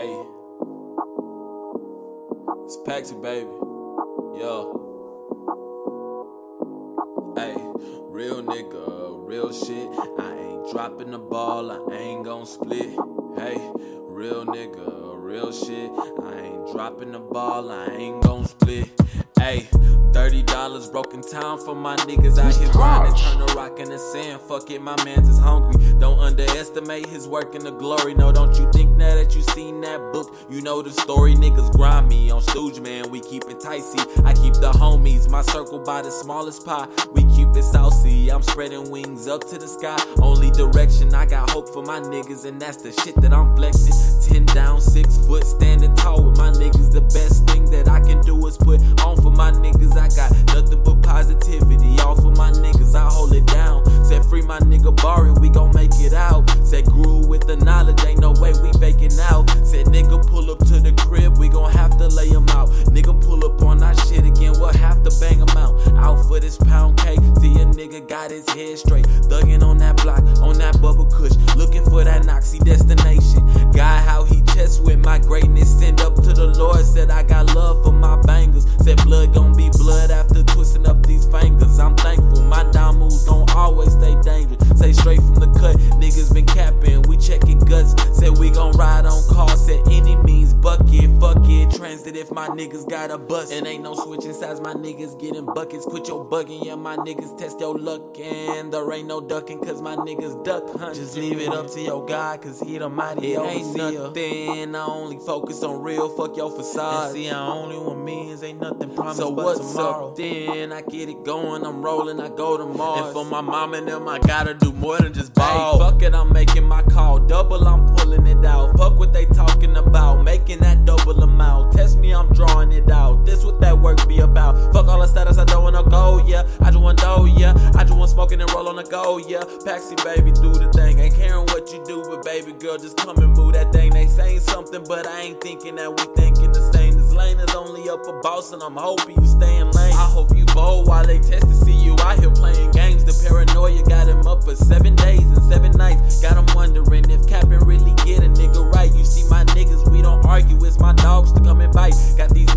Hey. It's Paxi, baby. Yo. Hey, real nigga, real shit. I ain't dropping the ball, I ain't gon' split. Hey, real nigga, real shit. I ain't dropping the ball, I ain't gon' split. Hey, thirty dollars broken town for my niggas out here grinding, turn a rock in the sand. Fuck it, my man's is hungry. Don't underestimate his work and the glory. No, don't you think now that you seen that book, you know the story. Niggas grind me on Stooge, man. We keep it. See, I keep the homies, my circle by the smallest pie. We keep it saucy. I'm spreading wings up to the sky. Only direction I got hope for my niggas, and that's the shit that I'm flexing. Ten down, six foot, standing tall with my niggas. Way we faking out. Said nigga pull up to the crib, we gon' have to lay him out. Nigga pull up on our shit again, we'll have to bang him out. Out for this pound cake, see a nigga got his head straight. Thuggin' on that block, on that bubble kush, looking for that Noxy destination. God, how he chest with my greatness, send up to the Lord. Said I got love for my bangers. Said blood gon' be blood after twisting up these it. If my niggas got a bust. And ain't no switching sides, my niggas getting buckets. Quit your bugging, yeah, my niggas test your luck. And there ain't no ducking, cause my niggas duck hunt. Just leave it up to your God, cause he the mighty It ain't nothing, I only focus on real, fuck your facade. And see, I only want millions, ain't nothing promised so but what's tomorrow. Up then I get it going, I'm rolling, I go to Mars. And for my mom and them, I gotta do more than just ball. Hey, fuck it, I'm making my call, double, I'm pulling it out. Fuck what they talking about, making that double amount. About. Fuck all the status, I don't wanna go, yeah. I just want dough, yeah. I just want smoking and roll on the go, yeah. Paxi, baby, do the thing. Ain't caring what you do, but baby girl, just come and move that thing. They saying something, but I ain't thinking that we thinking the same. This lane is only up for boss, and I'm hoping you stay in lane. I hope you bold while they test to see you out here playing games. The paranoia got him up for seven days and seven nights. Got him wondering if Cap'n really get a nigga right. You see, my niggas, we don't argue. It's my dogs to come and bite. Got these